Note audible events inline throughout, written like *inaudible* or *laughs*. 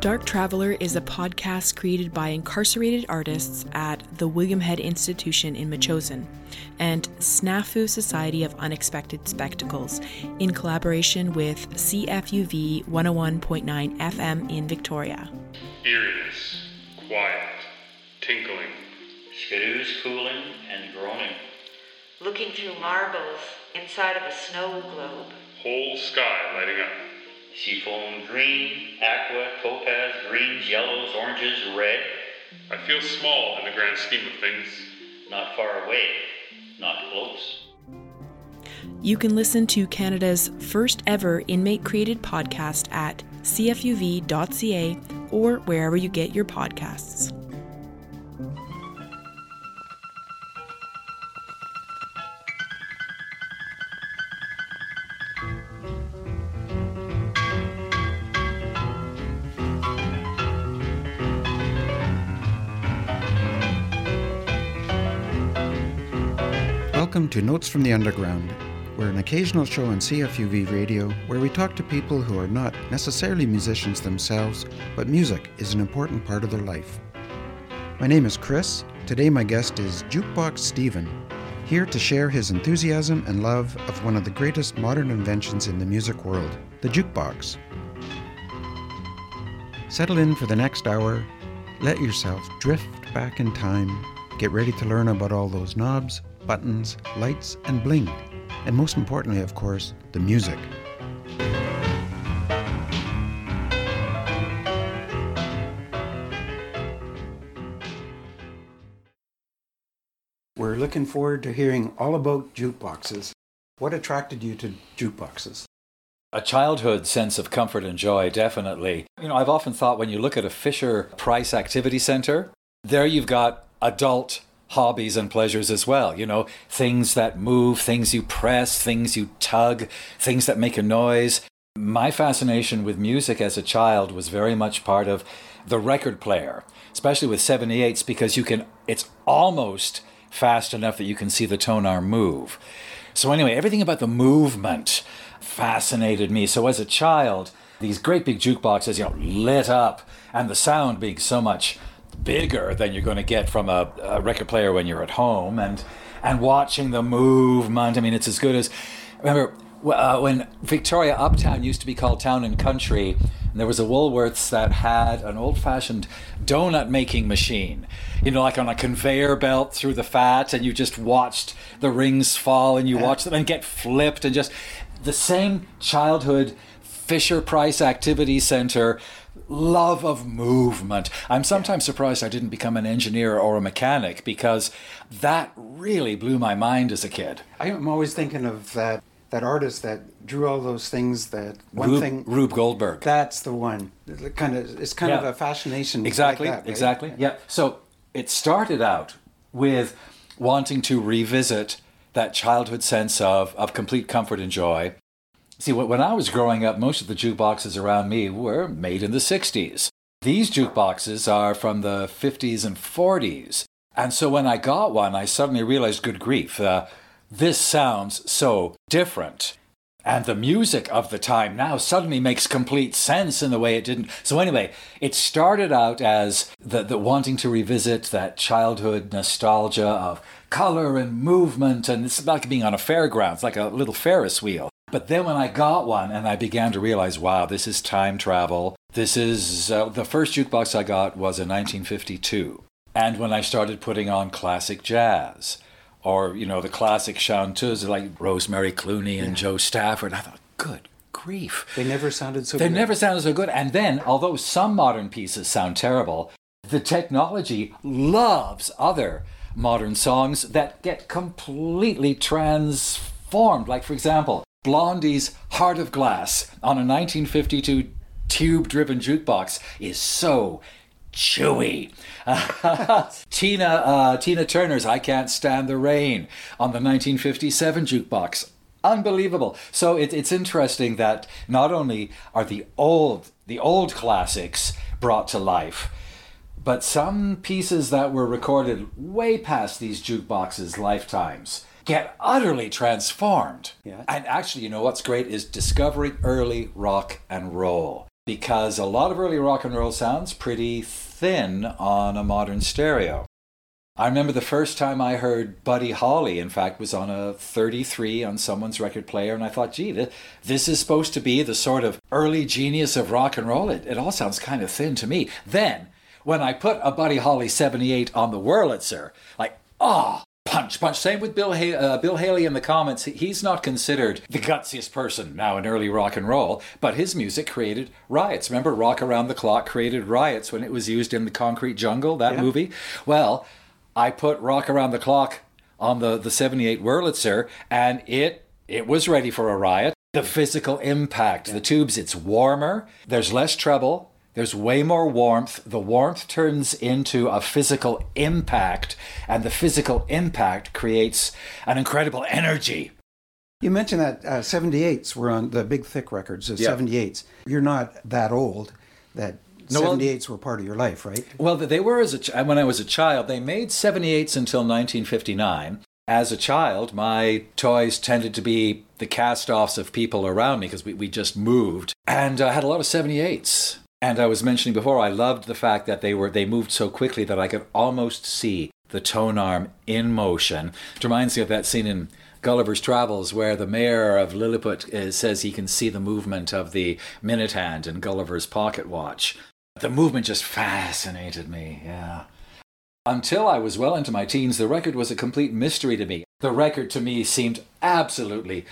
Dark Traveler is a podcast created by incarcerated artists at the William Head Institution in Metchosin and Snafu Society of Unexpected Spectacles in collaboration with CFUV 101.9 FM in Victoria. Eeriness, quiet, tinkling, skidoos cooling and groaning. Looking through marbles inside of a snow globe. whole sky lighting up. Seafoam green, aqua, topaz, greens, yellows, oranges, red. I feel small in the grand scheme of things. Not far away, not close. You can listen to Canada's first ever inmate created podcast at cfuv.ca or wherever you get your podcasts. To Notes from the Underground. We're an occasional show on CFUV radio where we talk to people who are not necessarily musicians themselves, but music is an important part of their life. My name is Chris. Today, my guest is Jukebox Stephen, here to share his enthusiasm and love of one of the greatest modern inventions in the music world, the jukebox. Settle in for the next hour, let yourself drift back in time, get ready to learn about all those knobs, buttons, lights, and bling. And most importantly, of course, the music. We're looking forward to hearing all about jukeboxes. What attracted you to jukeboxes? A childhood sense of comfort and joy, definitely. You know, I've often thought when you look at a Fisher Price Activity Center, there you've got adult hobbies and pleasures as well. You know, things that move, things you press, things you tug, things that make a noise. My fascination with music as a child was very much part of the record player, especially with 78s, because you can, it's almost fast enough that you can see the tone arm move. So, anyway, everything about the movement fascinated me. So, as a child, these great big jukeboxes, you know, lit up, and the sound being so much bigger than you're going to get from a, a record player when you're at home, and and watching the movement. I mean, it's as good as remember uh, when Victoria Uptown used to be called Town and Country, and there was a Woolworths that had an old fashioned donut making machine, you know, like on a conveyor belt through the fat, and you just watched the rings fall and you watched them and get flipped, and just the same childhood Fisher Price Activity Center love of movement. I'm sometimes surprised I didn't become an engineer or a mechanic because that really blew my mind as a kid. I'm always thinking of that that artist that drew all those things. That one Rube, thing. Rube Goldberg. That's the one. It kind of it's kind of a fascination. Exactly, like that, right? exactly. Yeah. So it started out with wanting to revisit that childhood sense of, of complete comfort and joy. See, when I was growing up, most of the jukeboxes around me were made in the 60s. These jukeboxes are from the 50s and 40s. And so when I got one, I suddenly realized, good grief, uh, this sounds so different. And the music of the time now suddenly makes complete sense in the way it didn't. So anyway, it started out as the, the wanting to revisit that childhood nostalgia of color and movement, and it's like being on a fairgrounds, like a little Ferris wheel. But then when I got one and I began to realize, wow, this is time travel. This is uh, the first jukebox I got was in 1952. And when I started putting on classic jazz, or you know the classic chanteuses like Rosemary Clooney and Jo Stafford, I thought, good grief, They never sounded so. they good. never sounded so good. And then, although some modern pieces sound terrible, the technology loves other modern songs that get completely transformed. Like, for example, Blondie's Heart of Glass on a 1952 tube driven jukebox is so chewy. *laughs* Tina uh, Tina Turner's "I Can't Stand the Rain" on the 1957 jukebox, unbelievable. So it, it's interesting that not only are the old the old classics brought to life, but some pieces that were recorded way past these jukeboxes' lifetimes get utterly transformed. Yeah. And actually, you know what's great is discovering early rock and roll because a lot of early rock and roll sounds pretty thin on a modern stereo. I remember the first time I heard Buddy Holly, in fact, was on a 33 on someone's record player, and I thought, gee, th- this is supposed to be the sort of early genius of rock and roll. It, it all sounds kind of thin to me. Then, when I put a Buddy Holly 78 on the Wurlitzer, like, ah, punch, punch. Same with Bill, ha- uh, Bill Haley in the Comets. He's not considered the gutsiest person now in early rock and roll, but his music created riots. Remember, Rock Around the Clock created riots when it was used in the Concrete Jungle, that Yeah. movie? Well, I put Rock Around the Clock on the, the 78 Wurlitzer, and it it was ready for a riot. The physical impact, the tubes, it's warmer, there's less treble, there's way more warmth. The warmth turns into a physical impact, and the physical impact creates an incredible energy. You mentioned that uh, 78s were on the big thick records, the Yeah. 78s. You're not that old that No, well- 78s were part of your life, right? Well, they were as a ch- when I was a child. They made 78s until 1959. As a child, my toys tended to be the cast-offs of people around me because we, we just moved, and I had a lot of 78s. And I was mentioning before, I loved the fact that they were they moved so quickly that I could almost see the tone arm in motion. It reminds me of that scene in Gulliver's Travels where the mayor of Lilliput uh, says he can see the movement of the minute hand in Gulliver's pocket watch. The movement just fascinated me, yeah. Until I was well into my teens, the record was a complete mystery to me. The record to me seemed absolutely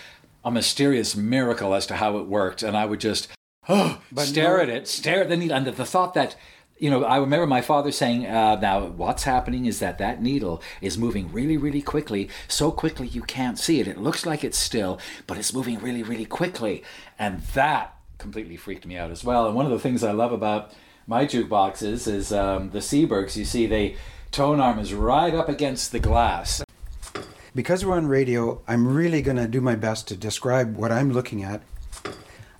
a mysterious miracle as to how it worked, and I would just oh, *gasps* But stare no- at it, stare at the needle, and the, the thought that, you know, I remember my father saying, uh, "Now, what's happening is that that needle is moving really, really quickly, so quickly you can't see it. It looks like it's still, but it's moving really, really quickly," and that completely freaked me out as well. And one of the things I love about my jukeboxes is um, the Seebergs. You see, the tone arm is right up against the glass. Because we're on radio, I'm really going to do my best to describe what I'm looking at.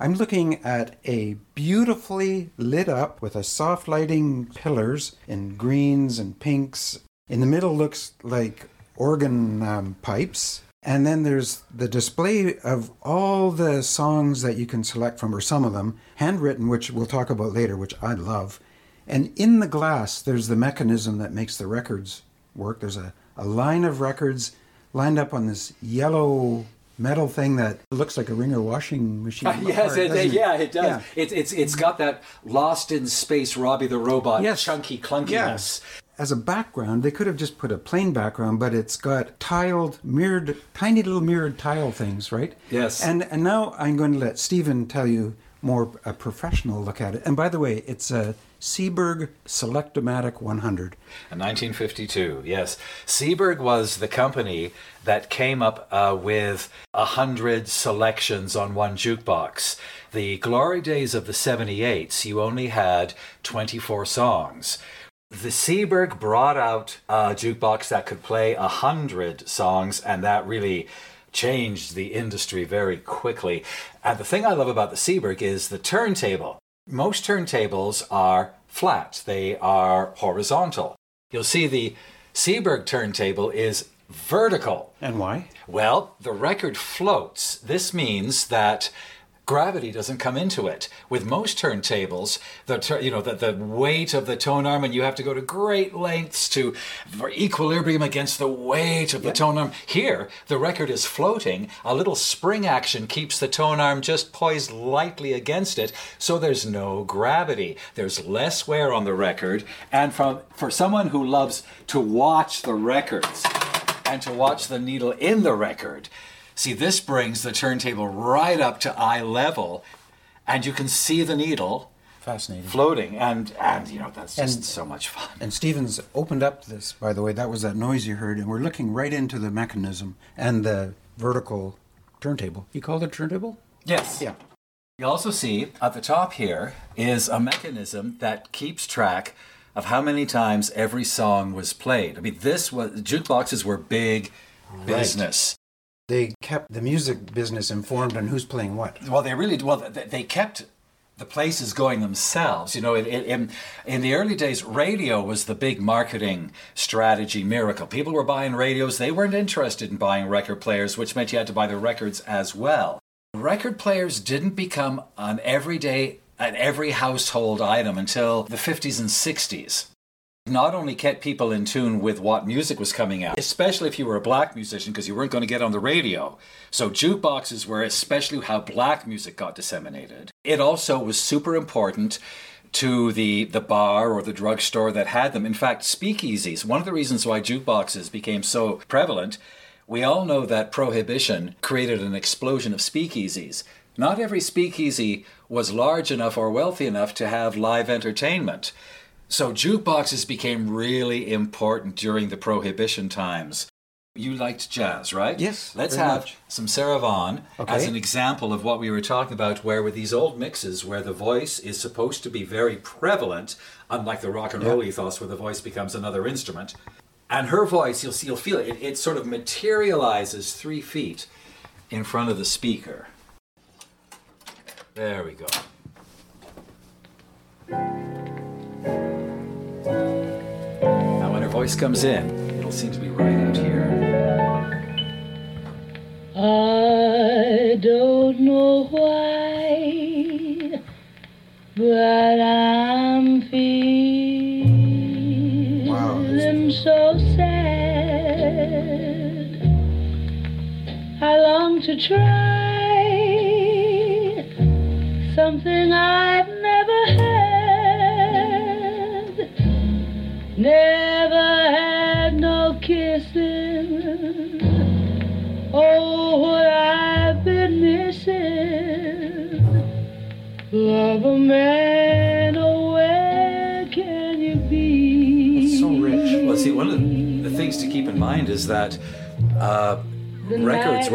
I'm looking at a beautifully lit up with a soft lighting pillars in greens and pinks. In the middle looks like organ um, pipes. And then there's the display of all the songs that you can select from, or some of them, handwritten, which we'll talk about later, which I love. And in the glass, there's the mechanism that makes the records work. There's a, a line of records lined up on this yellow metal thing that looks like a wringer washing machine. *laughs* yes, part, it, doesn't yeah, it does. Yeah. It's it's it's got that lost in space Robby the robot Yes. chunky clunkiness. As a background, they could have just put a plain background, but it's got tiled, mirrored, tiny little mirrored tile things, right? Yes. And and now I'm going to let Stephen tell you more a professional look at it. And by the way, it's a Seeberg Selectomatic 100. In 1952, yes. Seeberg was the company that came up uh, with a hundred selections on one jukebox. The glory days of the 78s, you only had 24 songs. The Seeberg brought out a jukebox that could play a hundred songs, and that really changed the industry very quickly. And the thing I love about the Seeberg is the turntable. Most turntables are flat, they are horizontal. You'll see the Seeberg turntable is vertical. And why? Well, the record floats. This means that gravity doesn't come into it. With most turntables, the tur- you know the, the weight of the tone arm, and you have to go to great lengths to for equilibrium against the weight of the tone arm. Here, the record is floating. A little spring action keeps the tone arm just poised lightly against it, so there's no gravity. There's less wear on the record, and from for someone who loves to watch the records and to watch the needle in the record. See, this brings the turntable right up to eye level, and you can see the needle Fascinating. floating, and and you know that's just And- so much fun. And Stephen's opened up this, by the way, that was that noise you heard, and we're looking right into the mechanism and the vertical turntable. You called it turntable? Yes. Yeah. You also see at the top here is a mechanism that keeps track of how many times every song was played. I mean, this was jukeboxes were big business. They kept the music business informed on who's playing what. Well, they really well. They kept the places going themselves. You know, in, in, in the early days, radio was the big marketing strategy miracle. People were buying radios, they weren't interested in buying record players, which meant you had to buy the records as well. Record players didn't become an everyday, an every household item until the 50s and 60s not only kept people in tune with what music was coming out, especially if you were a black musician because you weren't going to get on the radio. So jukeboxes were especially how black music got disseminated. It also was super important to the the bar or the drugstore that had them. In fact, speakeasies, one of the reasons why jukeboxes became so prevalent, we all know that prohibition created an explosion of speakeasies. Not every speakeasy was large enough or wealthy enough to have live entertainment. So jukeboxes became really important during the Prohibition times. You liked jazz, right? Yes, Let's have much. some Sarah Vaughan Okay. as an example of what we were talking about, where with these old mixes, where the voice is supposed to be very prevalent, unlike the rock and roll ethos, where the voice becomes another instrument. And her voice, you'll see, you'll feel it. It, it sort of materializes three feet in front of the speaker. There we go. Now, when her voice comes in, it'll seem to be right out here.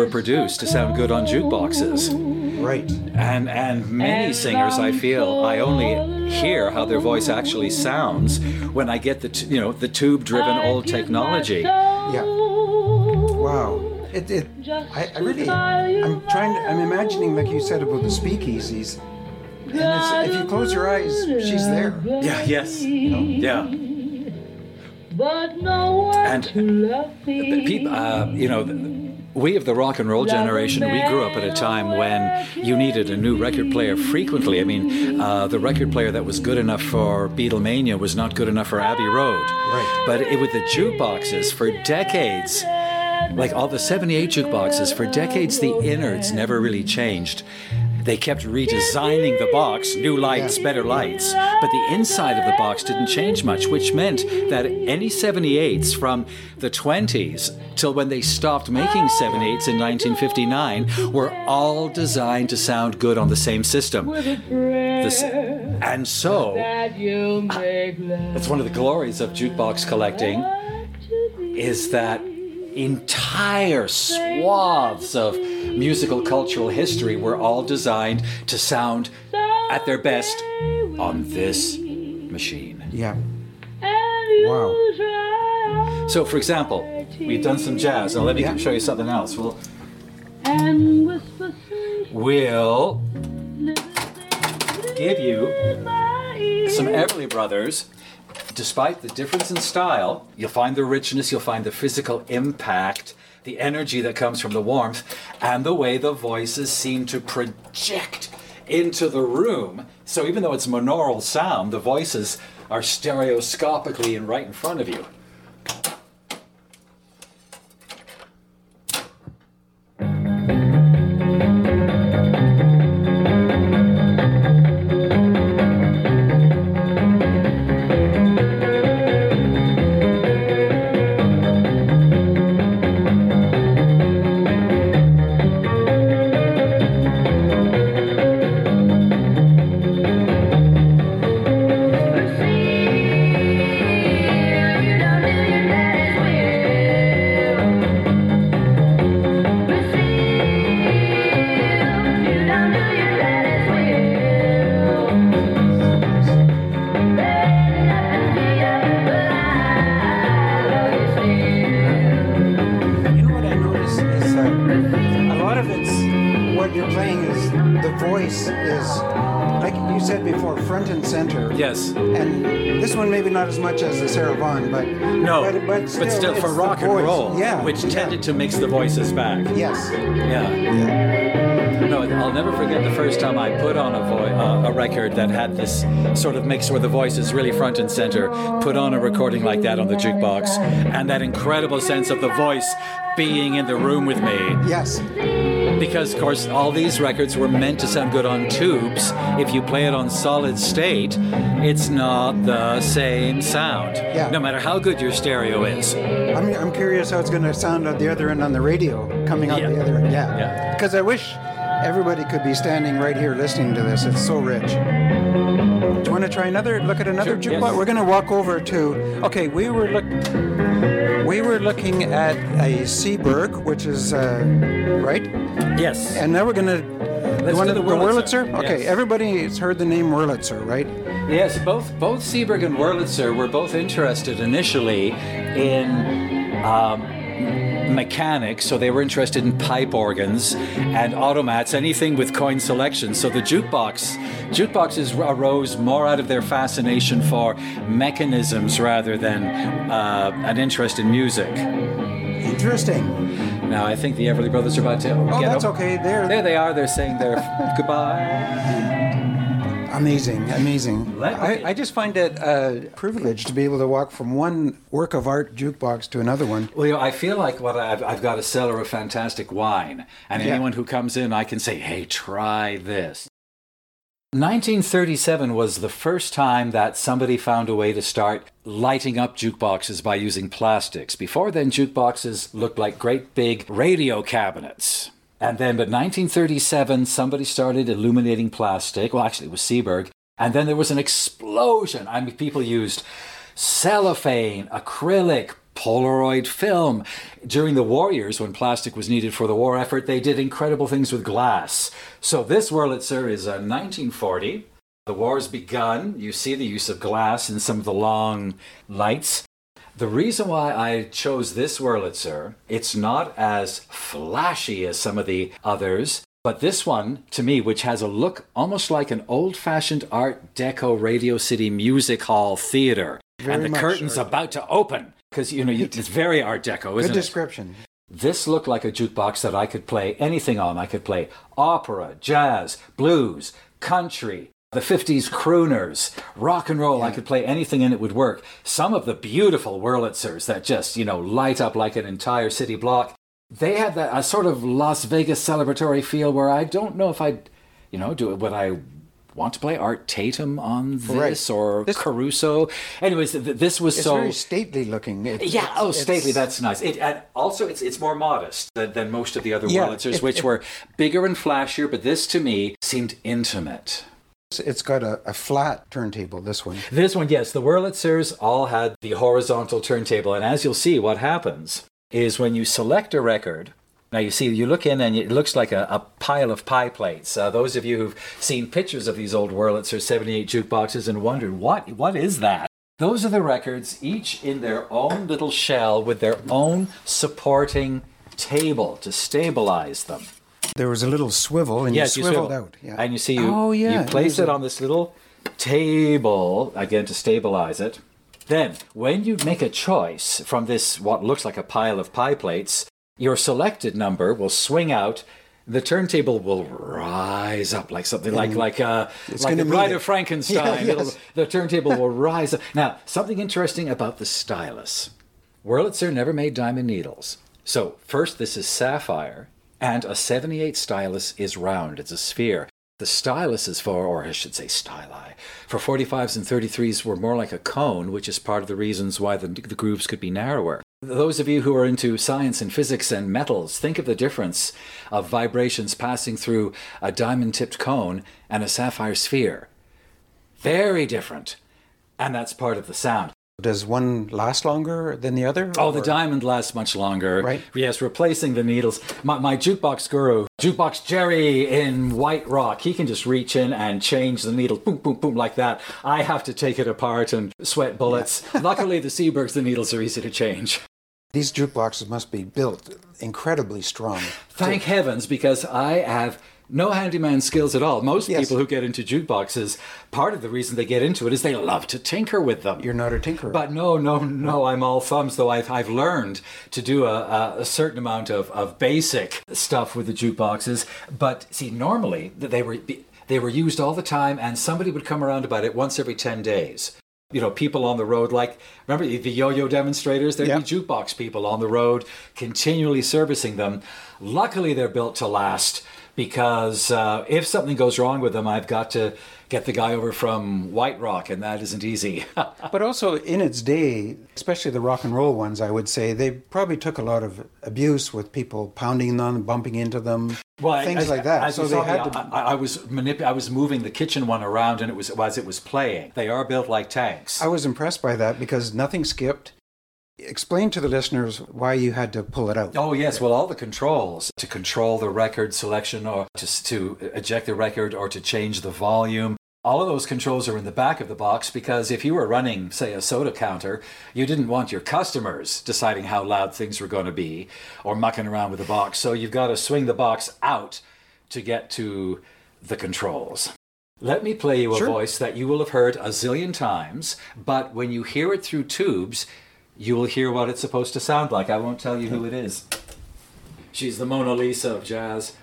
Produced to sound good on jukeboxes. Right. And and many singers, I feel, I only hear how their voice actually sounds when I get the t- you know the tube-driven old technology. Yeah. Wow. It, it, I, I really, I'm trying to, I'm imagining, like you said about the speakeasies. And it's, if you close your eyes, she's there. Yeah. Yes. Yeah. But no one And to love me. People, uh, you know. Th- we of the rock and roll generation, we grew up at a time when you needed a new record player frequently. I mean, uh, the record player that was good enough for Beatlemania was not good enough for Abbey Road. Right. But it, with the jukeboxes, for decades, like all the 78 jukeboxes, for decades the innards never really changed. They kept redesigning the box, new lights, better lights, but the inside of the box didn't change much, which meant that any 78s from the 20s till when they stopped making 78s in 1959 were all designed to sound good on the same system. This- and so, that you ah, make love it's one of the glories of jukebox collecting is that entire swaths of musical cultural history were all designed to sound at their best on this machine. Yeah. Wow. So, for example, we've done some jazz. Now, let me Yeah. show you something else. We'll, And whisper sweet we'll give you in my ear. some Everly Brothers. Despite the difference in style, you'll find the richness, you'll find the physical impact, the energy that comes from the warmth, and the way the voices seem to project into the room. So even though it's monaural sound, the voices are stereoscopically and right in front of you. But, but still, for rock and voice. roll, yeah, which yeah. tended to mix the voices back. Yes. Yeah. No, I'll never forget the first time I put on a vo- uh, a record that had this sort of mix where the voice is really front and center. Put on a recording like that on the jukebox, and that incredible sense of the voice being in the room with me. Yes. Because, of course, all these records were meant to sound good on tubes. If you play it on solid state, it's not the same sound. Yeah. No matter how good your stereo is. I'm, I'm curious how it's going to sound at the other end on the radio, coming out Yeah. the other end. Yeah. Yeah. Because I wish everybody could be standing right here listening to this. It's so rich. Do you want to try another? Look at another Sure, jukebox. yes. We're going to walk over to. Okay, we were look. We were looking at a Seeberg, which is uh, right, Yes. and now we're going to. Let's do of the Wurlitzer. Okay, Yes. everybody's heard the name Wurlitzer, right? Yes, both both Seeberg and Wurlitzer were both interested initially in um, mechanics, so they were interested in pipe organs and automats, anything with coin selection. So the jukebox jukeboxes arose more out of their fascination for mechanisms rather than uh, an interest in music. Interesting. Now I think the Everly Brothers are about to Oh, get that's up. okay. There. There they are. They're saying their *laughs* goodbye. Amazing, amazing. I, I just find it uh, a privilege to be able to walk from one work of art jukebox to another one. Well, you know, I feel like what I've, I've got a cellar of fantastic wine, and Yeah. anyone who comes in, I can say, "Hey, try this." 1937 was the first time that somebody found a way to start lighting up jukeboxes by using plastics. Before then, jukeboxes looked like great big radio cabinets. And then, but 1937, somebody started illuminating plastic. Well, actually, it was Seeberg. And then there was an explosion. I mean, people used cellophane, acrylic, Polaroid film. During the war years, when plastic was needed for the war effort, they did incredible things with glass. So this Wurlitzer is uh, a 1940. The war's begun. You see the use of glass in some of the long lights. The reason why I chose this Wurlitzer, it's not as flashy as some of the others, but this one, to me, which has a look almost like an old fashioned Art Deco Radio City Music Hall theater. Very and the curtain's Art about to open. Because, you know, it's very Art Deco, Good isn't it? description. This looked like a jukebox that I could play anything on. I could play opera, jazz, blues, country, the 50s crooners, rock and roll. I could play anything and it would work. Some of the beautiful Wurlitzers that just, you know, light up like an entire city block. They had that a sort of Las Vegas celebratory feel where I don't know if I'd, you know, do it. Would I want to play Art Tatum on this Right. or This- Caruso? Anyways, th- th- this was It's so very stately looking. It- yeah, oh, stately. That's nice. It, and also, it's it's more modest than, than most of the other Yeah, Wurlitzers, it- which it- were bigger and flashier. But this, to me, seemed intimate. It's got a, a flat turntable. This one. This one, yes, the Wurlitzers all had the horizontal turntable, and as you'll see, what happens is when you select a record. Now you see, you look in and it looks like a, a pile of pie plates. Uh, those of you who've seen pictures of these old Wurlitzer 78 jukeboxes and wondered, what, what is that? Those are the records, each in their own little shell with their own supporting table to stabilize them. There was a little swivel, and Yes, you you swiveled swivel. out. Yeah. And you see, you, Oh, yeah, you place there's it on this little table, again, to stabilize it. Then, when you make a choice from this, what looks like a pile of pie plates, your selected number will swing out. The turntable will rise up like something like like uh, It's like the Bride of. Frankenstein. *laughs* Yeah, It'll- yes. The turntable will rise up. Now, something interesting about the stylus. Wurlitzer never made diamond needles. So, first, this is sapphire, and a 78 stylus is round. It's a sphere. The stylus is for, or I should say styli, for 45s and 33s were more like a cone, which is part of the reasons why the, the grooves could be narrower. Those of you who are into science and physics and metals, think of the difference of vibrations passing through a diamond tipped cone and a sapphire sphere. Very different. And that's part of the sound. Does one last longer than the other? Oh, the diamond lasts much longer. Right. Yes, replacing the needles. My, my jukebox guru, Jukebox Jerry in White Rock, he can just reach in and change the needle, boom, boom, boom, like that. I have to take it apart and sweat bullets. *laughs* Luckily, the Seebergs, the needles are easy to change. These jukeboxes must be built incredibly strong. Thank heavens, because I have no handyman skills at all. Most Yes. people who get into jukeboxes, part of the reason they get into it is they love to tinker with them. You're not a tinkerer. But no, no, no, I'm all thumbs, though I've, I've learned to do a, a, a certain amount of, of basic stuff with the jukeboxes. But see, normally they were, they were used all the time, and somebody would come around about it once every 10 days. You know, people on the road, like, remember the yo yo demonstrators? There'd Yeah. be jukebox people on the road continually servicing them. Luckily, they're built to last because uh, if something goes wrong with them, I've got to get the guy over from White Rock, and that isn't easy. *laughs* But also in its day, especially the rock and roll ones, I would say they probably took a lot of abuse with people pounding them, bumping into them, things as- like that. So they had me, to. I, I was manip- I was moving the kitchen one around, and it was as it was playing. They are built like tanks. I was impressed by that because nothing skipped. Explain to the listeners why you had to pull it out. Oh yes, well all the controls to control the record selection or just to eject the record or to change the volume. All of those controls are in the back of the box because if you were running, say, a soda counter, you didn't want your customers deciding how loud things were going to be or mucking around with the box. So you've got to swing the box out to get to the controls. Let me play you a Sure. voice that you will have heard a zillion times, but when you hear it through tubes, you will hear what it's supposed to sound like. I won't tell you who it is. She's the Mona Lisa of jazz.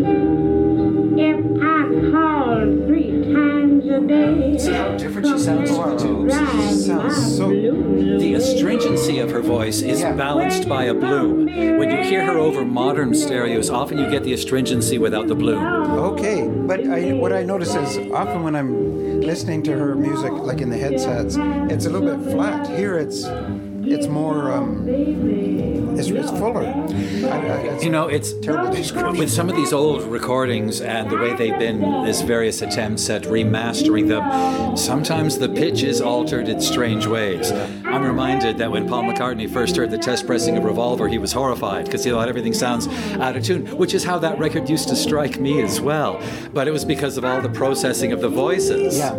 If I call three times a day, See how different she sounds through the tubes? ride Sounds so- my blues The astringency of her voice is balanced by a blue. When you hear her over modern stereos, often you get the astringency without the blue. Okay, but I, what I notice is often when I'm listening to her music, like in the headsets, it's a little bit flat. Here, it's it's more um, it's, it's fuller. I, I, You know, it's terrible with some of these old recordings and the way they've been, there's various attempts at remastering them. Sometimes the pitch is altered in strange ways. I'm reminded that when Paul McCartney first heard the test pressing of Revolver, he was horrified because he thought everything sounds out of tune, which is how that record used to strike me as well. But it was because of all the processing of the voices. Yeah,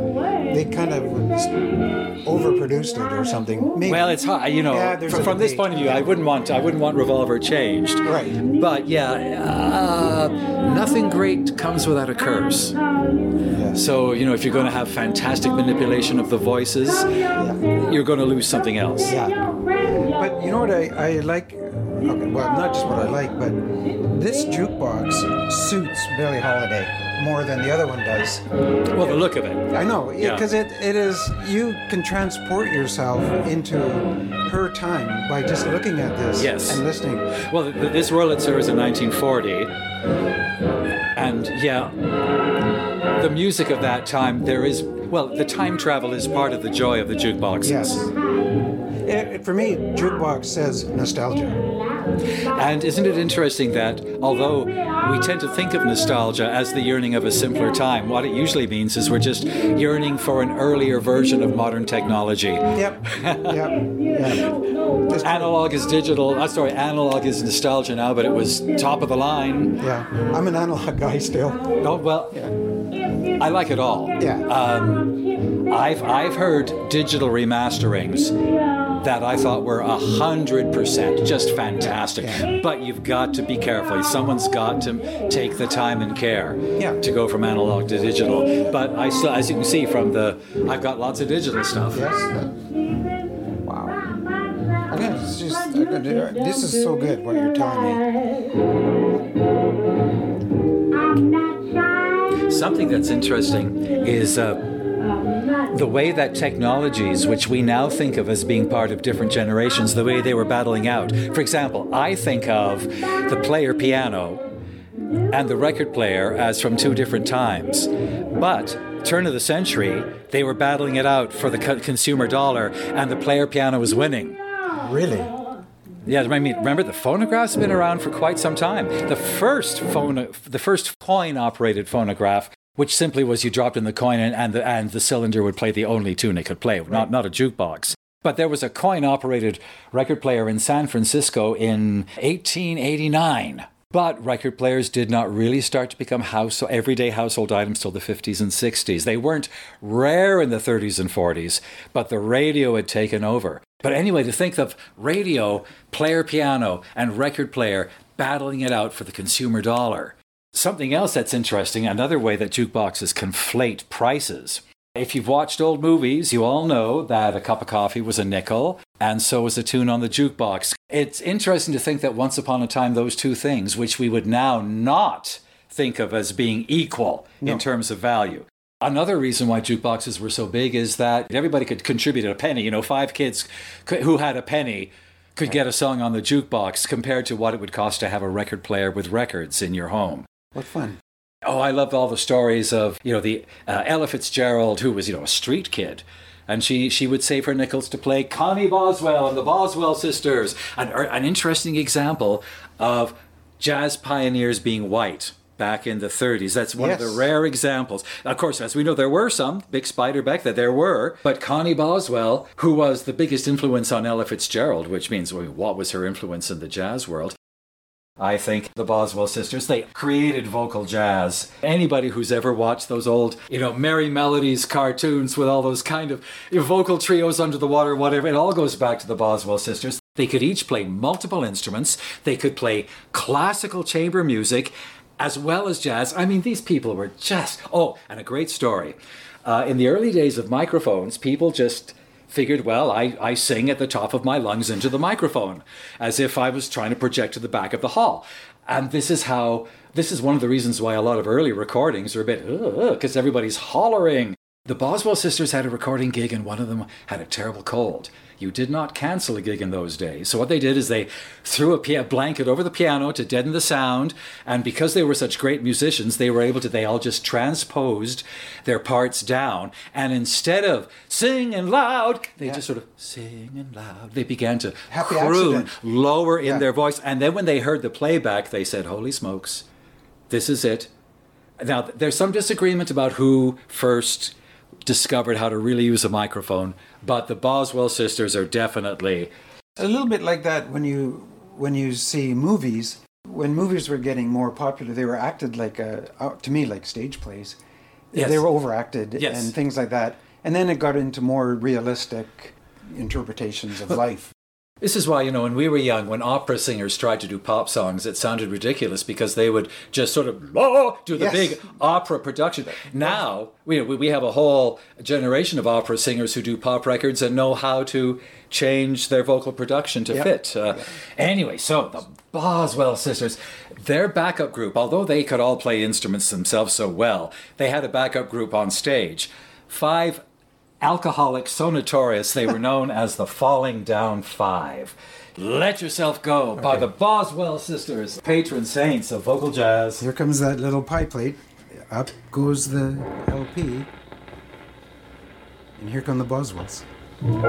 they kind of overproduced it or something. Maybe. Well, it's hard, you know. Yeah, from, from this point of view, I wouldn't want I wouldn't want Revolver changed. Right. But yeah, uh, nothing great comes without a curse. So you know, if you're going to have fantastic manipulation of the voices, you're going to lose something else. Yeah. But you know what I, I like? Okay, well, not just what I like, but this jukebox suits Billie Holiday more than the other one does. Well, the look of it. I know, Yeah. because it, it is, you can transport yourself into her time by just looking at this Yes. and listening. Well, th- this Wurlitzer is in 1940, and yeah, the music of that time. There is well, the time travel is part of the joy of the jukeboxes. Yes. It, for me, jukebox says nostalgia. And isn't it interesting that although we tend to think of nostalgia as the yearning of a simpler time, what it usually means is we're just yearning for an earlier version of modern technology. Yep. *laughs* yep. Yeah. Just- Analog is digital. Uh, sorry, analog is nostalgia now, but it was top of the line. yeah. I'm an analog guy still. Oh well, I like it all. Yeah. Um, I've I've heard digital remasterings that I thought were a hundred percent just fantastic. Yeah. But you've got to be careful. Someone's got to take the time and care Yeah. to go from analog to digital. But I still, as you can see from the, I've got lots of digital stuff. Yes. Wow. I mean, it's just, this is so good what you're telling me. I'm not shy. Something that's interesting is. Uh, the way that technologies, which we now think of as being part of different generations, the way they were battling out. For example, I think of the player piano and the record player as from two different times. But turn of the century, they were battling it out for the consumer dollar, and the player piano was winning. Really? Yeah, I mean, remember the phonograph's been around for quite some time. The first phone, the first coin-operated phonograph, which simply was you dropped in the coin and, and the and the cylinder would play the only tune it could play, not not a jukebox. But there was a coin-operated record player in San Francisco in 1889. But record players did not really start to become house everyday household items till the 50s and 60s. They weren't rare in the 30s and 40s, but the radio had taken over. But anyway, to think of radio, player piano, and record player battling it out for the consumer dollar. Something else that's interesting, another way that jukeboxes conflate prices. If you've watched old movies, you all know that a cup of coffee was a nickel, and so was a tune on the jukebox. It's interesting to think that once upon a time, those two things, which we would now not think of as being equal No. in terms of value. Another reason why jukeboxes were so big is that everybody could contribute a penny. You know, five kids who had a penny could get a song on the jukebox compared to what it would cost to have a record player with records in your home. What fun. Oh, I loved all the stories of, you know, the uh, Ella Fitzgerald, who was, you know, a street kid. And she, she would save her nickels to play Connie Boswell and the Boswell sisters. An, er, an interesting example of jazz pioneers being white back in the 30s. That's one of the rare examples. Of course, as we know, there were some, Bix Beiderbecke, that there were. But Connie Boswell, who was the biggest influence on Ella Fitzgerald, which means well, what was her influence in the jazz world? I think the Boswell sisters, they created vocal jazz. Anybody who's ever watched those old, you know, Merrie Melodies cartoons with all those kind of vocal trios under the water, whatever, it all goes back to the Boswell sisters. They could each play multiple instruments. They could play classical chamber music as well as jazz. I mean, these people were just, oh, and a great story. Uh, in the early days of microphones, people just figured, well, I, I sing at the top of my lungs into the microphone, as if I was trying to project to the back of the hall. And this is how, this is one of the reasons why a lot of early recordings are a bit, because everybody's hollering. The Boswell sisters had a recording gig, and one of them had a terrible cold. You did not cancel a gig in those days. So what they did is they threw a blanket over the piano to deaden the sound, and because they were such great musicians, they were able to. They all just transposed their parts down, and instead of singing loud, they just sort of singing loud. They began to Happy croon accident. lower in Yeah. their voice, and then when they heard the playback, they said, "Holy smokes, this is it." Now, there's some disagreement about who first discovered how to really use a microphone, but the Boswell sisters are definitely. A little bit like that when you when you see movies. When movies were getting more popular, they were acted like a, to me like stage plays. Yes. They were overacted Yes. and things like that. And then it got into more realistic interpretations of life. This is why, you know, when we were young, when opera singers tried to do pop songs, it sounded ridiculous because they would just sort of "Oh," do the Yes. big opera production. Now, we, we have a whole generation of opera singers who do pop records and know how to change their vocal production to Yep. fit. Uh, Anyway, so the Boswell sisters, their backup group, although they could all play instruments themselves so well, they had a backup group on stage. Five alcoholics so notorious they were known as the Falling Down Five. Let Yourself Go by the Boswell sisters, patron saints of vocal jazz. Here comes that little pie plate. Up goes the LP. And here come the Boswells. Now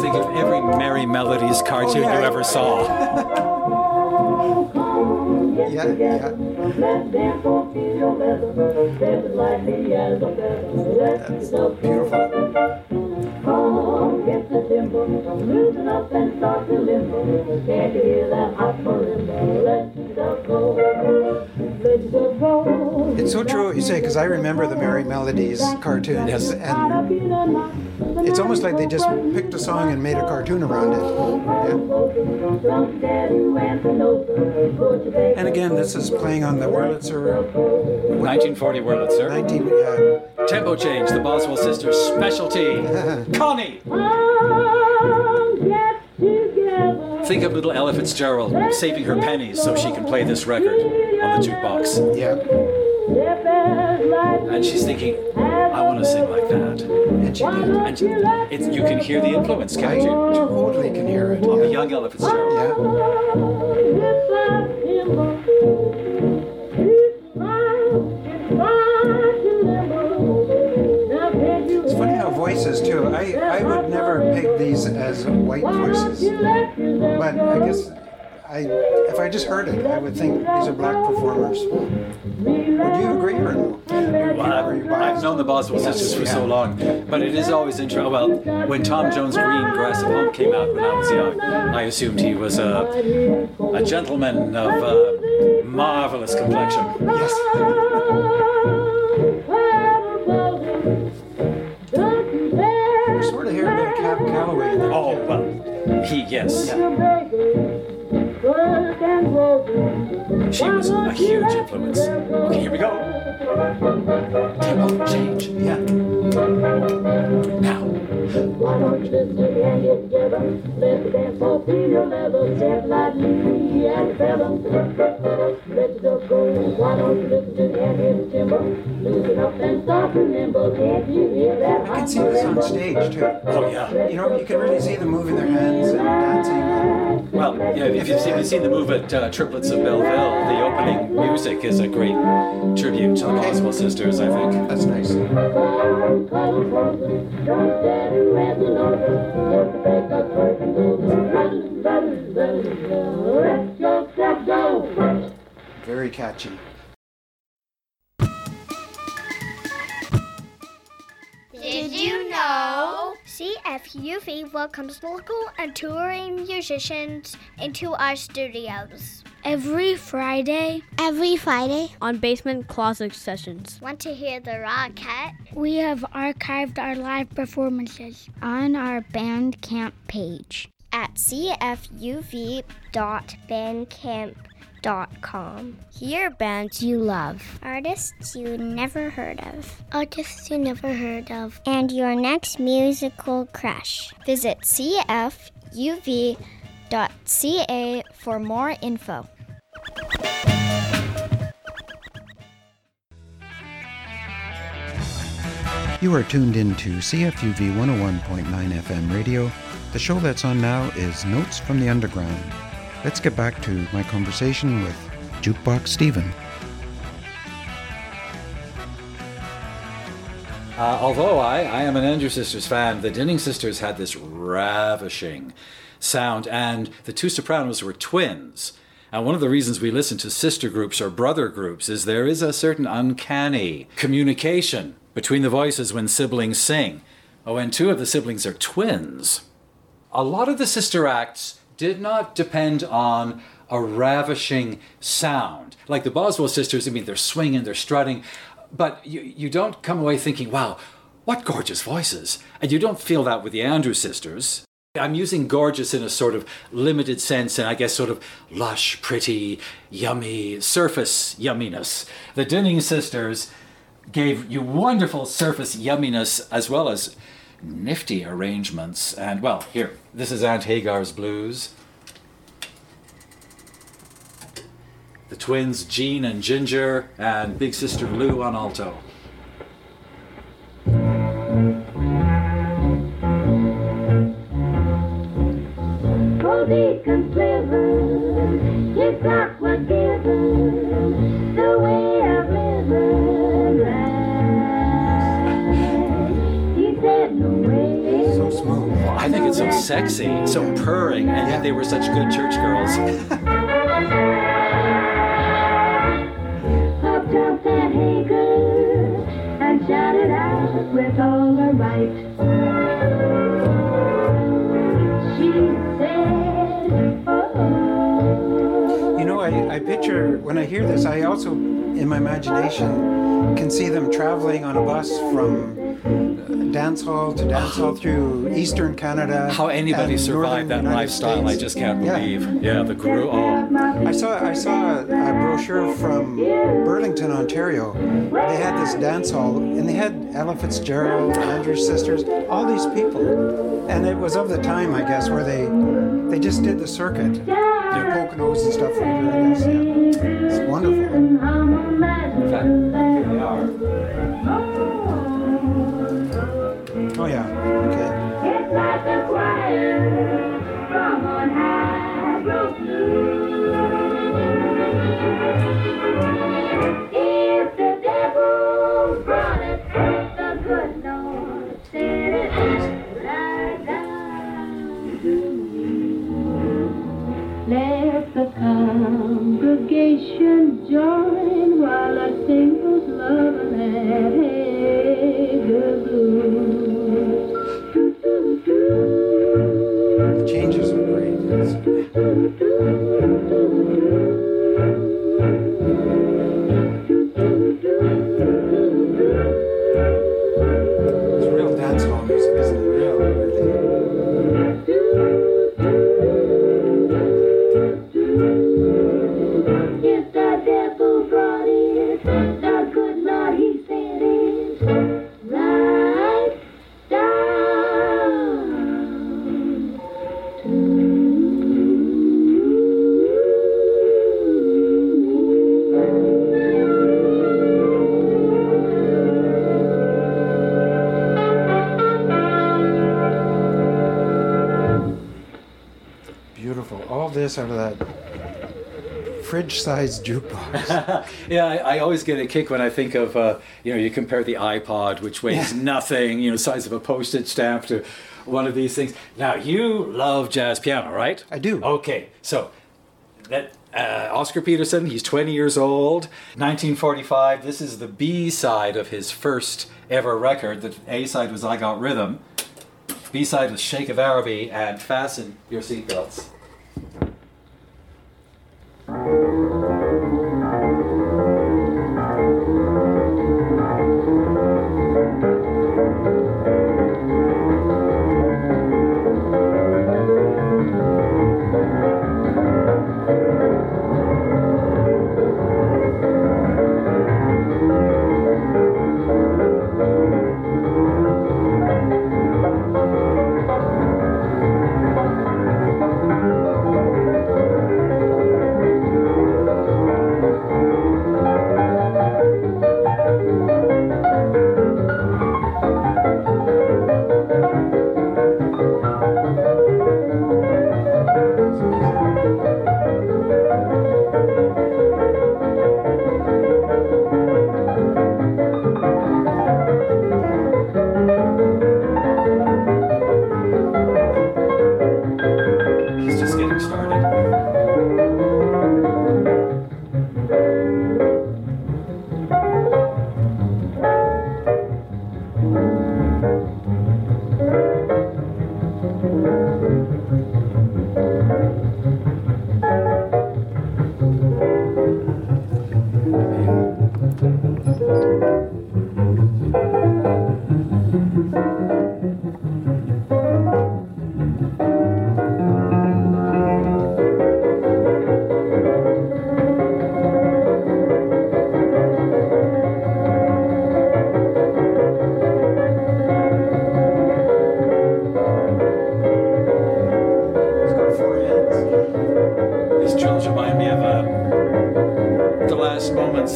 think of every Merrie Melodies cartoon Oh, yeah. you ever saw. *laughs* Yeah, yeah. That's beautiful. It's so true what you say because I remember the Merrie Melodies cartoon, Yes. and it's almost like they just picked a song and made a cartoon around it. Yeah. And again, this is playing on the Wurlitzer 1940 Wurlitzer. 19. Yeah. Tempo change, the Boswell sisters' specialty. *laughs* Connie! Think of little Ella Fitzgerald saving her pennies so she can play this record on the jukebox. Yeah. And she's thinking, I want to sing like that. And she did. And she- it's, you can hear the influence, I can't you? totally can hear it. Of a young Ella Fitzgerald. yeah. It's funny how voices too. I, I would never peg these as white voices, but I guess I, I if I just heard it, I would think these are black performers. Would you agree or no? Well, I've, known the Boswell sisters for so long, but it is always interesting. Well, when Tom Jones' Green Grass of Home came out when I was young, I assumed he was a, a gentleman of uh, marvelous complexion. Yes. I sort of hear a bit of Cab Calloway. Oh, well, he, yes. She was a huge influence. Okay, here we go. Tempo change. Yeah. Now. Why don't you listen and get together? Let's dance for feel leather, step lightly and feather. Let's just go. Why don't you listen and get timber? Loosen up and stop remember. Can't you hear that? I can see this on stage too. Oh, yeah. You know, you can really see them moving their hands and dancing. Well, yeah, if you've seen, if you've seen the move at uh, Triplets of Belleville, the opening music is a great tribute to the Boswell sisters, I think. That's nice. Very catchy. Did you know? CFUV welcomes local and touring musicians into our studios. Every Friday Every Friday, on Basement Closet Sessions. want to hear the Rocket? We have archived our live performances on our Bandcamp page. At cfUV.bandcamp.com. Hear bands you love, artists you never heard of, artists you never heard of, and your next musical crush. Visit cfuv.ca for more info. You are tuned in to CFUV 101.9 FM radio. The show that's on now is Notes from the Underground. Let's get back to my conversation with Jukebox Stephen. Uh, although I, I am an Andrew Sisters fan, the Dinning Sisters had this ravishing sound, and the two sopranos were twins. And one of the reasons we listen to sister groups or brother groups is there is a certain uncanny communication between the voices when siblings sing. Oh, or when two of the siblings are twins. A lot of the sister acts did not depend on a ravishing sound. Like the Boswell sisters, I mean, they're swinging, they're strutting, but you, you don't come away thinking, wow, what gorgeous voices. And you don't feel that with the Andrew sisters. I'm using gorgeous in a sort of limited sense, and I guess sort of lush, pretty, yummy, surface yumminess. The Dinning sisters gave you wonderful surface yumminess as well as nifty arrangements. And well, here, this is Aunt Hagar's Blues. The twins Jean and Ginger, and Big Sister Lou on alto. So smooth. I think it's so sexy, so purring, and yet they were such good church girls. *laughs* I when I hear this, I also, in my imagination, can see them traveling on a bus from uh, dance hall to dance hall through eastern Canada. How anybody survived that United lifestyle, I just can't Yeah. believe. Yeah, the crew. Oh, I saw I saw a, a brochure from Burlington, Ontario. They had this dance hall, and they had Ella Fitzgerald, Andrews sisters, all these people, and it was of the time, I guess, where they they just did the circuit, Poconos and stuff. Like that, I guess. Yeah. It's wonderful. in fact, here they are. Oh yeah. Okay. It's like the choir from on high broke congregation join that fridge-sized jukebox. *laughs* yeah, I, I always get a kick when I think of, uh, you know, you compare the iPod, which weighs nothing, you know, size of a postage stamp, to one of these things. Now, you love jazz piano, right? I do. Okay, so that uh, Oscar Peterson, he's 20 years old, 1945. This is the B side of his first ever record. The A side was I Got Rhythm. B side was Sheik of Araby, and fasten your seatbelts.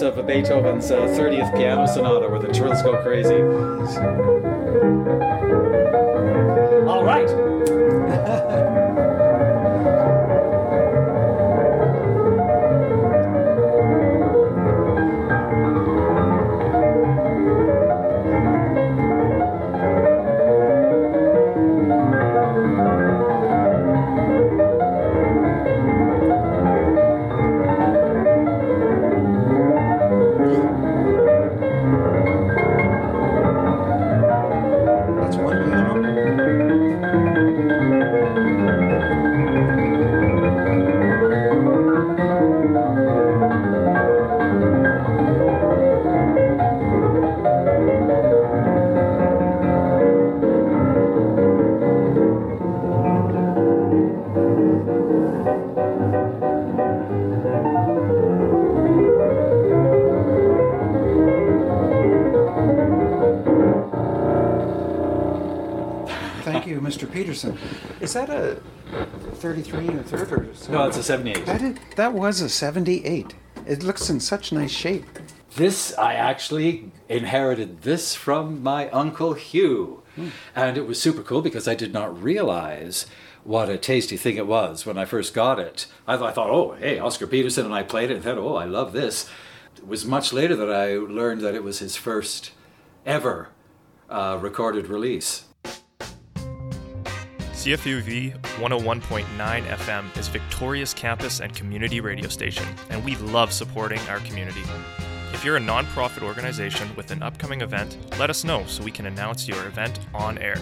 Moments of Beethoven's uh, 30th piano sonata where the trills go crazy. That a 33 and a third or something? No, it's a 78. That, is, that was a 78. It looks in such nice shape. This, I actually inherited this from my uncle Hugh. And it was super cool because I did not realize what a tasty thing it was when I first got it. I, th- I thought, oh, hey, Oscar Peterson, and I played it and thought, oh, I love this. It was much later that I learned that it was his first ever uh, recorded release. CFUV 101.9 FM is Victoria's campus and community radio station, and we love supporting our community. If you're a nonprofit organization with an upcoming event, let us know so we can announce your event on air.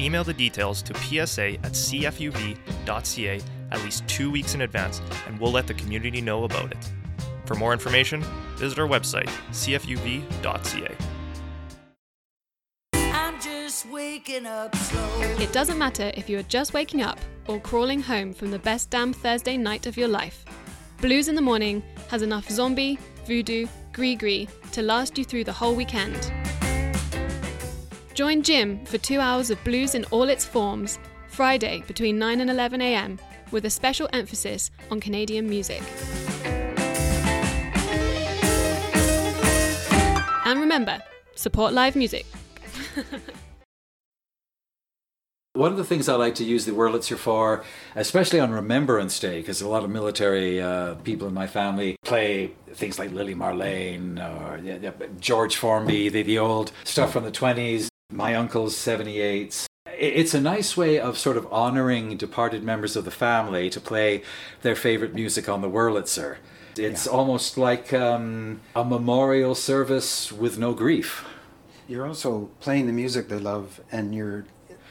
Email the details to psa at cfuv.ca at least two weeks in advance, and we'll let the community know about it. For more information, visit our website, cfuv.ca. It doesn't matter if you are just waking up or crawling home from the best damn Thursday night of your life. Blues in the Morning has enough zombie, voodoo, gris-gris to last you through the whole weekend. Join Jim for two hours of blues in all its forms, Friday between 9 and 11 am, with a special emphasis on Canadian music. And remember, support live music. *laughs* One of the things I like to use the Wurlitzer for, especially on Remembrance Day, because a lot of military uh, people in my family play things like Lili Marlene or yeah, George Formby, the, the old stuff from the 20s, my uncle's 78s. It's a nice way of sort of honoring departed members of the family to play their favorite music on the Wurlitzer. It's Yeah. almost like um, a memorial service with no grief. You're also playing the music they love, and you're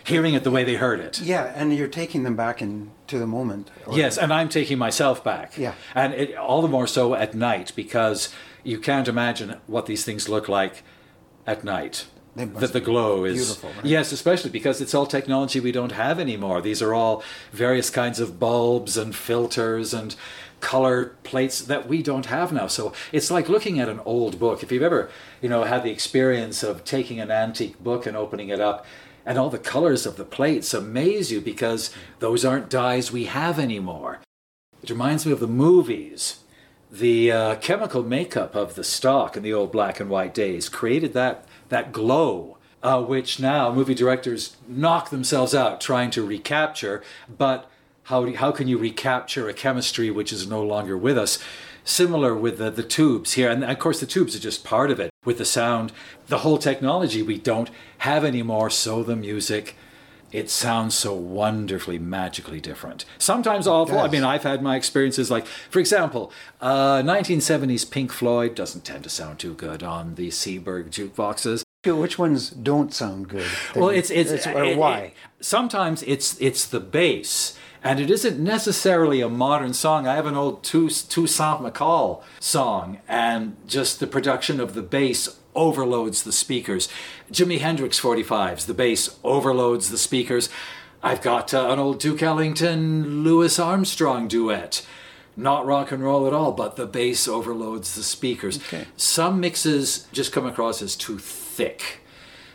Hearing it the way they heard it. yeah, and you're taking them back into the moment. or- Yes, and I'm taking myself back. Yeah. And it, all the more so at night because you can't imagine what these things look like at night. That the glow is beautiful, right? yes, especially because it's all technology we don't have anymore. These are all various kinds of bulbs and filters and color plates that we don't have now. So it's like looking at an old book. If you've ever, you know, had the experience of taking an antique book and opening it up and all the colors of the plates amaze you because those aren't dyes we have anymore. It reminds me of the movies. The uh, chemical makeup of the stock in the old black and white days created that that glow, uh, which now movie directors knock themselves out trying to recapture. But how how can you recapture a chemistry which is no longer with us? Similar with the, the tubes here, and of course the tubes are just part of it. With the sound, the whole technology we don't have anymore. So the music, it sounds so wonderfully magically different sometimes awful i mean i've had my experiences like for example uh, 1970s pink floyd doesn't tend to sound too good on the Seeberg jukeboxes Which ones don't sound good? well it's it's, or it- why? it- sometimes it's it's the bass and it isn't necessarily a modern song. I have an old Toussaint McCall song, and just the production of the bass overloads the speakers. Jimi Hendrix 45s, the bass overloads the speakers. I've got uh, an old Duke Ellington Louis Armstrong duet. Not rock and roll at all, but the bass overloads the speakers. Some mixes just come across as too thick.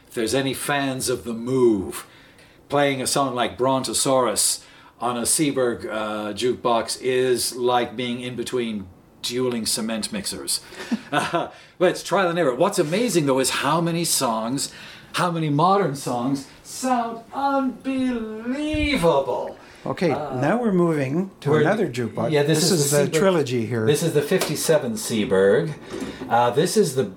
If there's any fans of the move, playing a song like Brontosaurus on a Seeberg uh, jukebox is like being in between dueling cement mixers. Uh, *laughs* but it's trial and error. What's amazing though is how many songs, how many modern songs sound unbelievable. Okay, now we're moving to Uh, We're- another jukebox. Yeah, this, is, the the trilogy here. This is the 57 Seeberg. Uh, this is the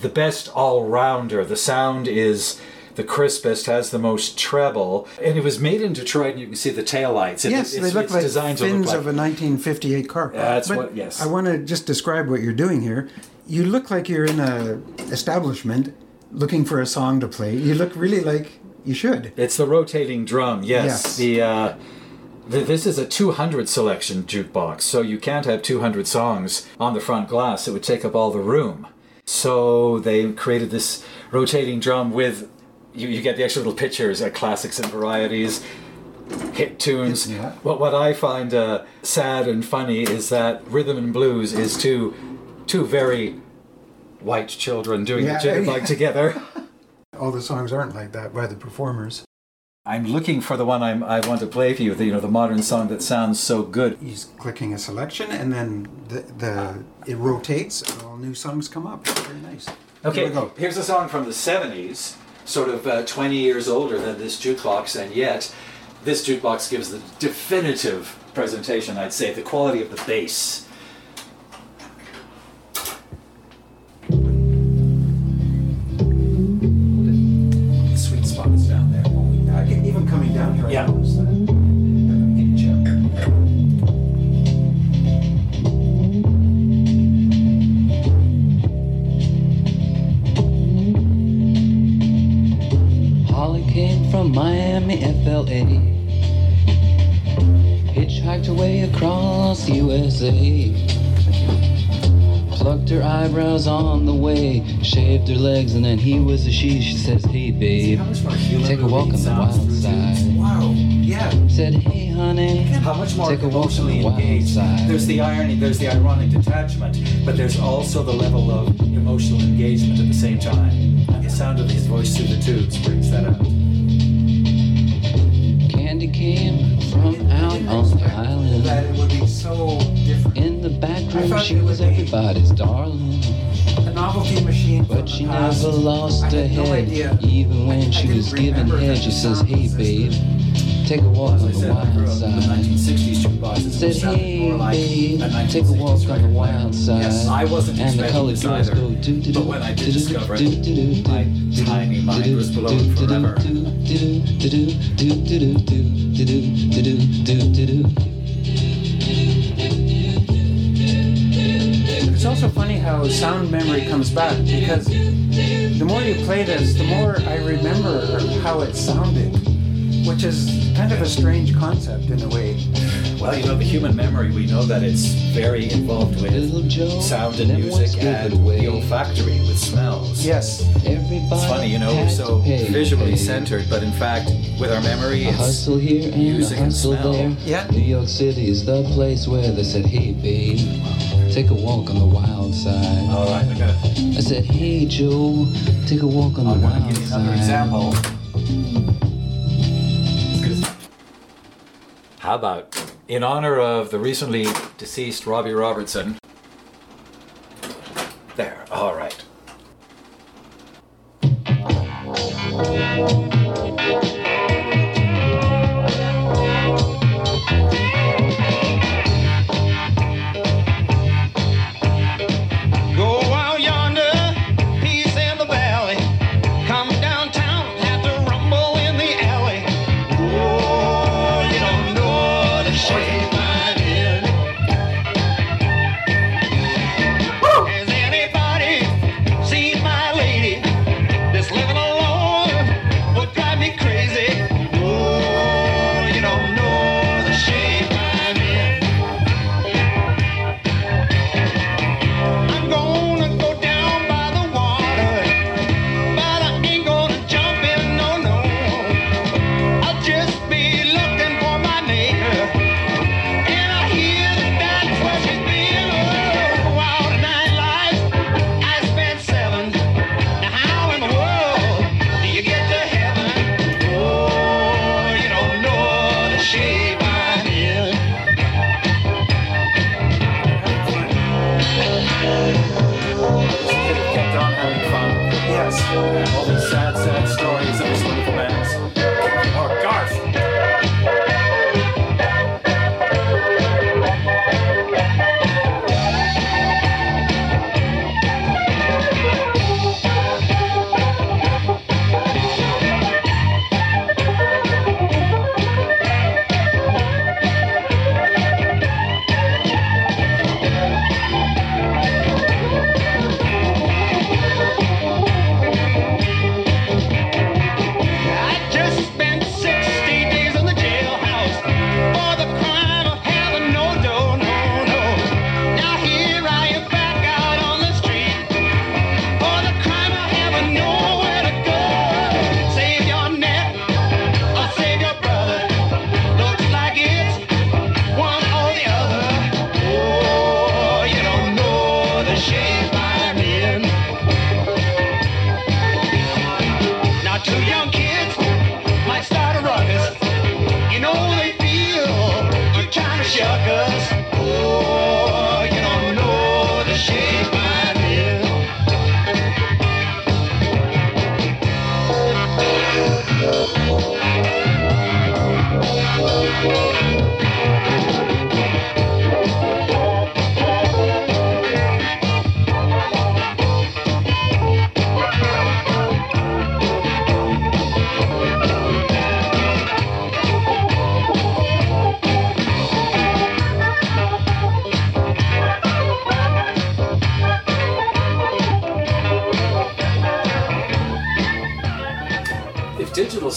the best all rounder. The sound is the crispest, has the most treble, and it was made in Detroit. And you can see the taillights. It- yes, it's, they look like to look fins like of a 1958 car. That's But what- yes. I want to just describe what you're doing here. You look like you're in a establishment looking for a song to play. You look really like you should. It's the rotating drum. Yes. Yes. The, uh, this is a 200 selection jukebox, so you can't have 200 songs on the front glass. It would take up all the room. So they created this rotating drum with you, you get the extra little pictures, uh, classics and varieties, hit tunes. Yeah. What what I find uh, sad and funny is that rhythm and blues is two two very white children doing Yeah. the jitterbug *laughs* together. All the songs aren't like that by the performers. I'm looking for the one I'm, I want to play for you. The, you know, the modern song that sounds so good. He's clicking a selection, and then the, the it rotates, and all new songs come up. Very nice. Okay, Here we go. here's a song from the 70s, sort of uh, 20 years older than this jukebox, and yet this jukebox gives the definitive presentation, I'd say, the quality of the bass. Sweet spot is down there. Even coming down here. Yeah. Know USA. Plucked her eyebrows on the way, shaved her legs, and then he was a she. She says, Hey babe, take a walk on the wild side. Wow, yeah. Said, Hey honey, How much more take a walk on the wild engaged. side. There's the irony, there's the ironic detachment, but there's also the level of emotional engagement at the same time. And the sound of his voice through the tubes brings that out. Candy came from out on the island. That it would be so different. In the back room, she was everybody's darling. A novelty machine. But she never lost her head. Even when she was giving head, she says, Hey babe, take a walk on the wild side. Said, hey, babe, take a walk on the wild side. Yes, I wasn't and the colored girls go do do do. But when I did discover it, my tiny mind was blown forever. It's also funny how sound memory comes back because the more you play this, the more I remember how it sounded which is kind of a strange concept in a way. Well, you know, the human memory, we know that it's very involved with sound and music and the olfactory with smells. Yes. It's funny, you know, we're so visually centered, but in fact, with our memory, A it's hustle here and a music and smell. there. Yeah. New York City is the place where they said, Hey babe, take a walk on the wild side. All right, I gotta. I said, Hey Joe, take a walk on oh, the I'm gonna wild give you another side. example. How about, in honor of the recently deceased Robbie Robertson? There, all right.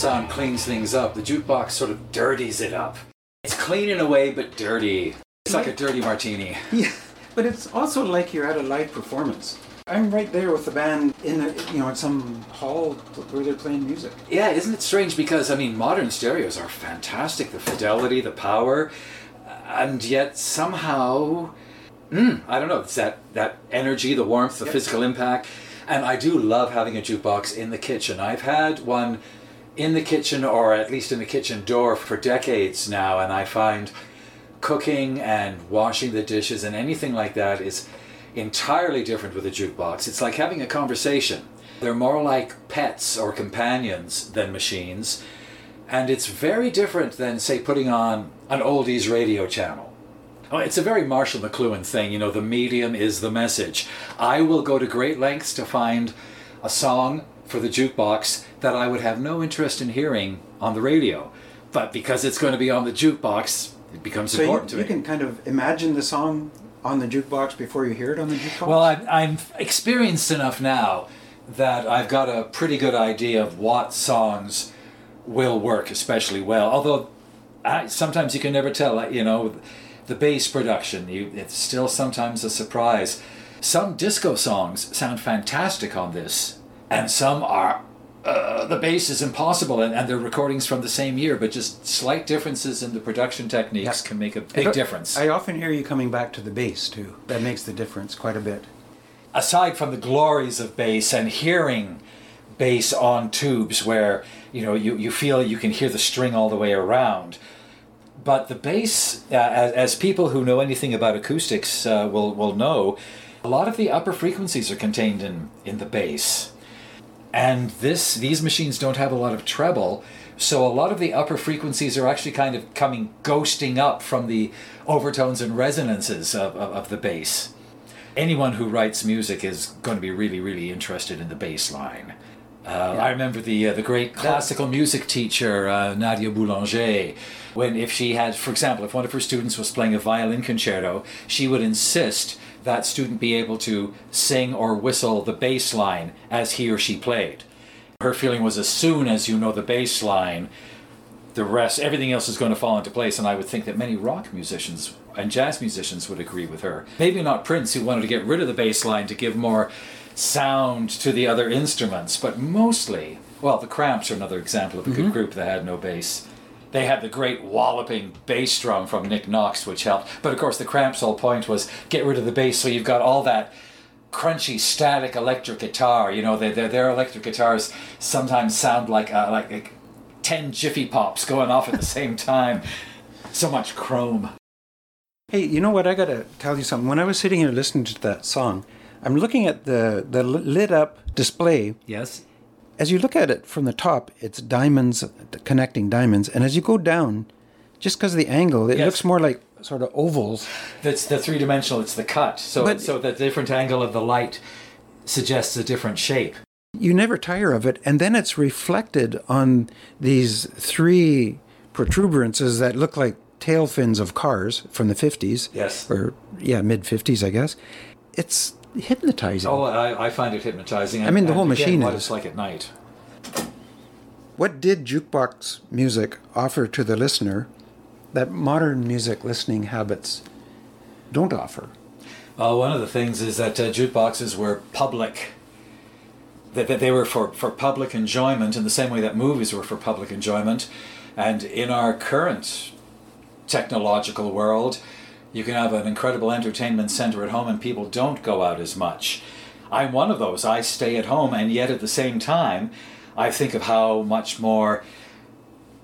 Sound cleans things up, the jukebox sort of dirties it up. It's clean in a way, but dirty. It's like a dirty martini. *laughs* Yeah, but it's also like you're at a live performance. I'm right there with the band in a, you know at some hall where they're playing music. Yeah, isn't it strange? Because I mean, modern stereos are fantastic. The fidelity, the power, and yet somehow, mm, I don't know. It's that that energy, the warmth, the physical impact, and I do love having a jukebox in the kitchen. I've had one in the kitchen, or at least in the kitchen door, for decades now, and I find cooking and washing the dishes and anything like that is entirely different with a jukebox. It's like having a conversation. They're more like pets or companions than machines. And it's very different than, say, putting on an oldies radio channel. Oh, it's a very Marshall McLuhan thing, you know, the medium is the message. I will go to great lengths to find a song for the jukebox that I would have no interest in hearing on the radio. But because it's going to be on the jukebox, it becomes So you, important to you me. can kind of imagine the song on the jukebox before you hear it on the jukebox. Well, I'm, I'm experienced enough now that I've got a pretty good idea of what songs will work especially well. Although I, sometimes you can never tell. You know, the bass production, you, it's still sometimes a surprise. Some disco songs sound fantastic on this, and some are. Uh, the bass is impossible, and, and they're recordings from the same year, but just slight differences in the production techniques can make a big don't- difference. I often hear you coming back to the bass too. That makes the difference quite a bit. aside from the glories of bass and hearing bass on tubes where you know you, you feel you can hear the string all the way around but the bass uh, as, as people who know anything about acoustics uh, will, will know a lot of the upper frequencies are contained in, in the bass and this these machines don't have a lot of treble so a lot of the upper frequencies are actually kind of coming ghosting up from the overtones and resonances of, of, of the bass anyone who writes music is going to be really, really interested in the bass line. Uh, I remember the uh, the great classical music teacher uh, Nadia Boulanger. When if she had, for example, if one of her students was playing a violin concerto, she would insist that student be able to sing or whistle the bass line as he or she played. Her feeling was as soon as you know the bass line, the rest, everything else is going to fall into place. And I would think that many rock musicians and jazz musicians would agree with her. Maybe not Prince, who wanted to get rid of the bass line to give more sound to the other instruments, but mostly, well, the Cramps are another example of a good Mhm. group that had no bass. They had the great walloping bass drum from Nick Knox, which helped. But of course, the Cramps' whole point was get rid of the bass, so you've got all that crunchy, static electric guitar. You know, their their, their electric guitars sometimes sound like uh, like, like ten Jiffy Pops going off at the *laughs* same time. So much chrome. Hey, you know what? I gotta tell you something. When I was sitting here listening to that song, I'm looking at the the lit up display. Yes. As you look at it from the top, it's diamonds connecting diamonds, and as you go down, just because of the angle, it Yes. looks more like sort of ovals. That's the three dimensional. It's the cut. So But- so the different angle of the light suggests a different shape. You never tire of it, and then it's reflected on these three protuberances that look like tail fins of cars from the 50s. Yes. Or, yeah, mid 50s, I guess. It's hypnotizing. Oh, I, I find it hypnotizing. I mean, the and whole again, machine What is. it's like at night. What did jukebox music offer to the listener that modern music listening habits don't offer? Well, one of the things is that uh, jukeboxes were public. That, that they were for, for public enjoyment in the same way that movies were for public enjoyment. And in our current technological world, you can have an incredible entertainment center at home and people don't go out as much. I'm one of those. I stay at home, and yet at the same time, I think of how much more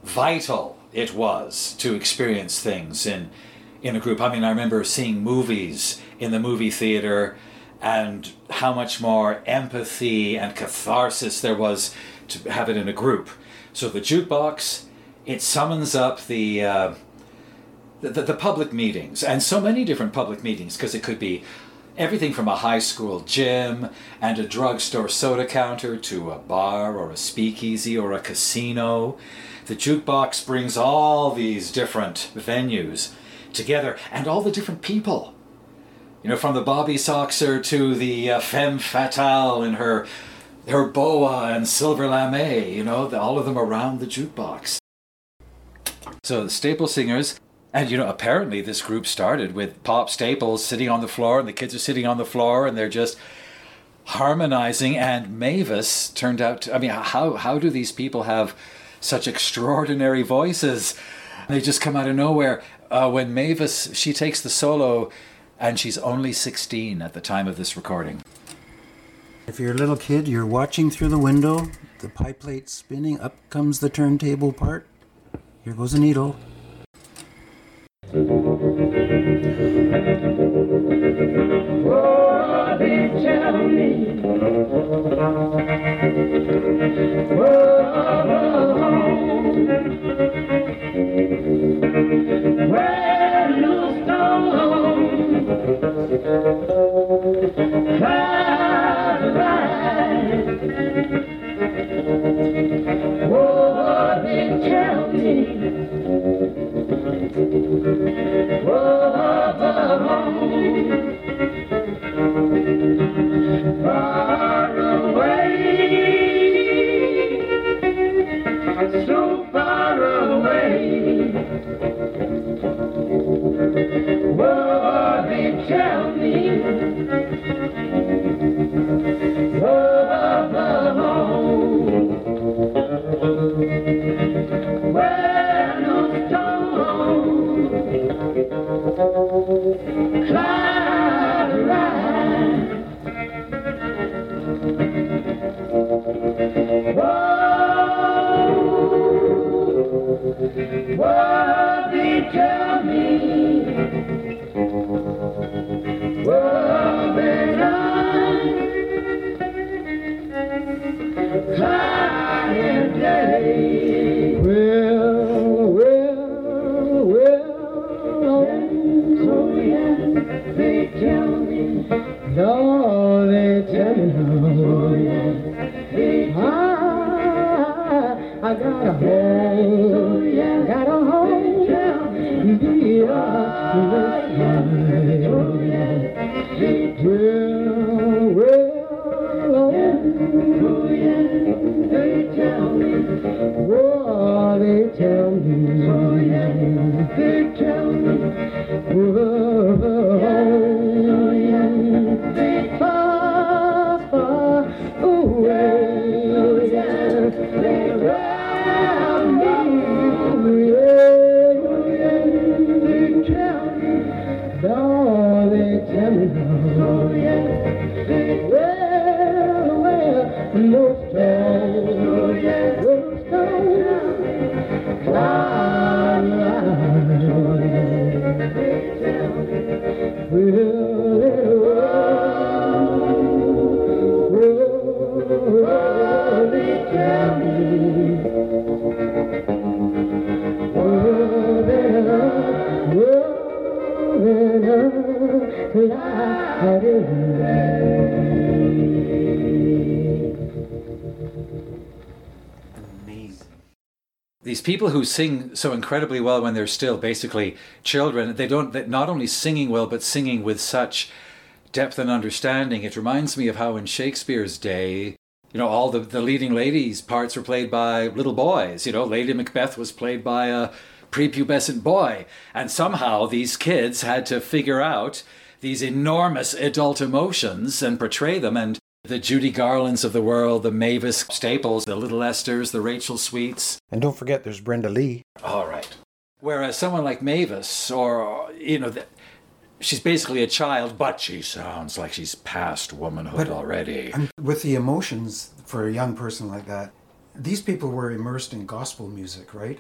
vital it was to experience things in in a group. I mean, I remember seeing movies in the movie theater and how much more empathy and catharsis there was to have it in a group. So the jukebox, it summons up the uh, the, the, the public meetings and so many different public meetings because it could be everything from a high school gym and a drugstore soda counter to a bar or a speakeasy or a casino. The jukebox brings all these different venues together and all the different people. You know, from the Bobby Soxer to the uh, femme fatale in her her boa and silver lame, you know, the, all of them around the jukebox. So the staple singers, And you know, apparently this group started with Pop Staples sitting on the floor, and the kids are sitting on the floor, and they're just harmonizing. And Mavis turned out. To, I mean, how how do these people have such extraordinary voices? They just come out of nowhere. Uh, when Mavis she takes the solo, and she's only sixteen at the time of this recording. If you're a little kid, you're watching through the window, the pie plate spinning, up comes the turntable part. Here goes a needle. Oh, they tell me. Tell me. Whoa, where no stone these people who sing so incredibly well when they're still basically children they don't they're not only singing well but singing with such depth and understanding. It reminds me of how in shakespeare's day you know all the, the leading ladies parts were played by little boys you know lady macbeth was played by a prepubescent boy. And somehow these kids had to figure out these enormous adult emotions and portray them. And the Judy Garlands of the world, the Mavis Staples, the Little Esthers, the Rachel Sweets. And don't forget, there's Brenda Lee. All right. Whereas uh, someone like Mavis, or, you know, the, she's basically a child, but she sounds like she's past womanhood But- already. And with the emotions for a young person like that, these people were immersed in gospel music, right?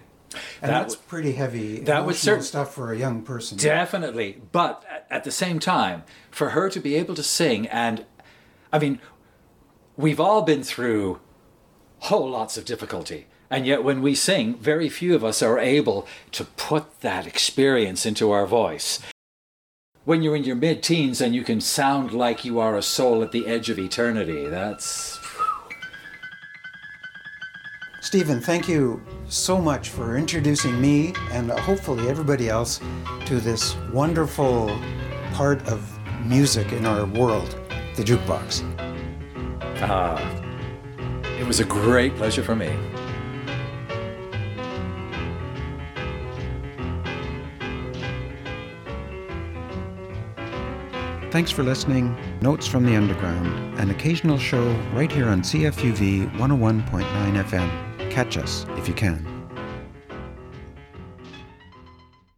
And That that's w- pretty heavy that was certain- stuff for a young person. Definitely. But at the same time, for her to be able to sing, and I mean, we've all been through whole lots of difficulty. And yet, when we sing, very few of us are able to put that experience into our voice. When you're in your mid teens and you can sound like you are a soul at the edge of eternity, that's. Stephen, thank you so much for introducing me and hopefully everybody else to this wonderful part of music in our world, the jukebox. Ah, it was a great pleasure for me. Thanks for listening. Notes from the Underground, an occasional show right here on CFUV 101.9 FM. Catch us if you can.